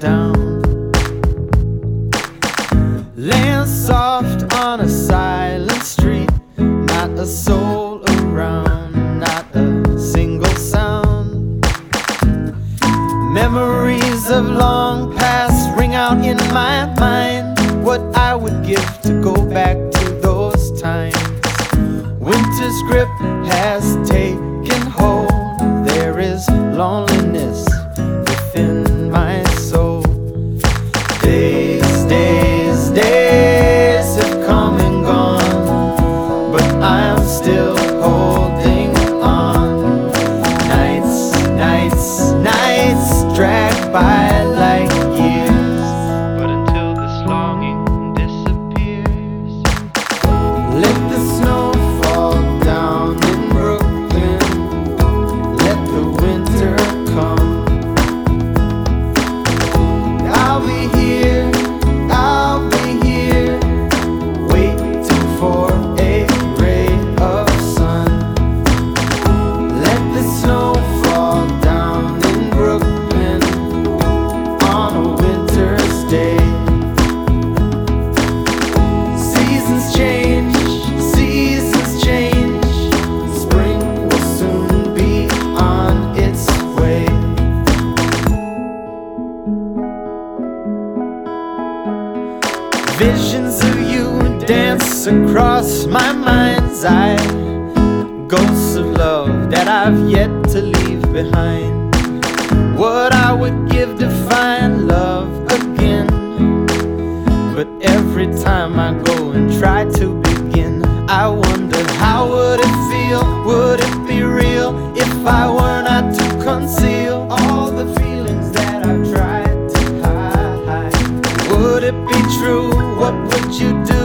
down. Laying soft on a silent street, not a soul around, not a single sound. Memories of long past ring out in my mind. What I would give to go back to 白 across my mind's eye. Ghosts of love that I've yet to leave behind. What I would give to find love again. But every time I go and try to begin, I wonder how would it feel? Would it be real if I were not to conceal all the feelings that I've tried to hide? Would it be true? What would you do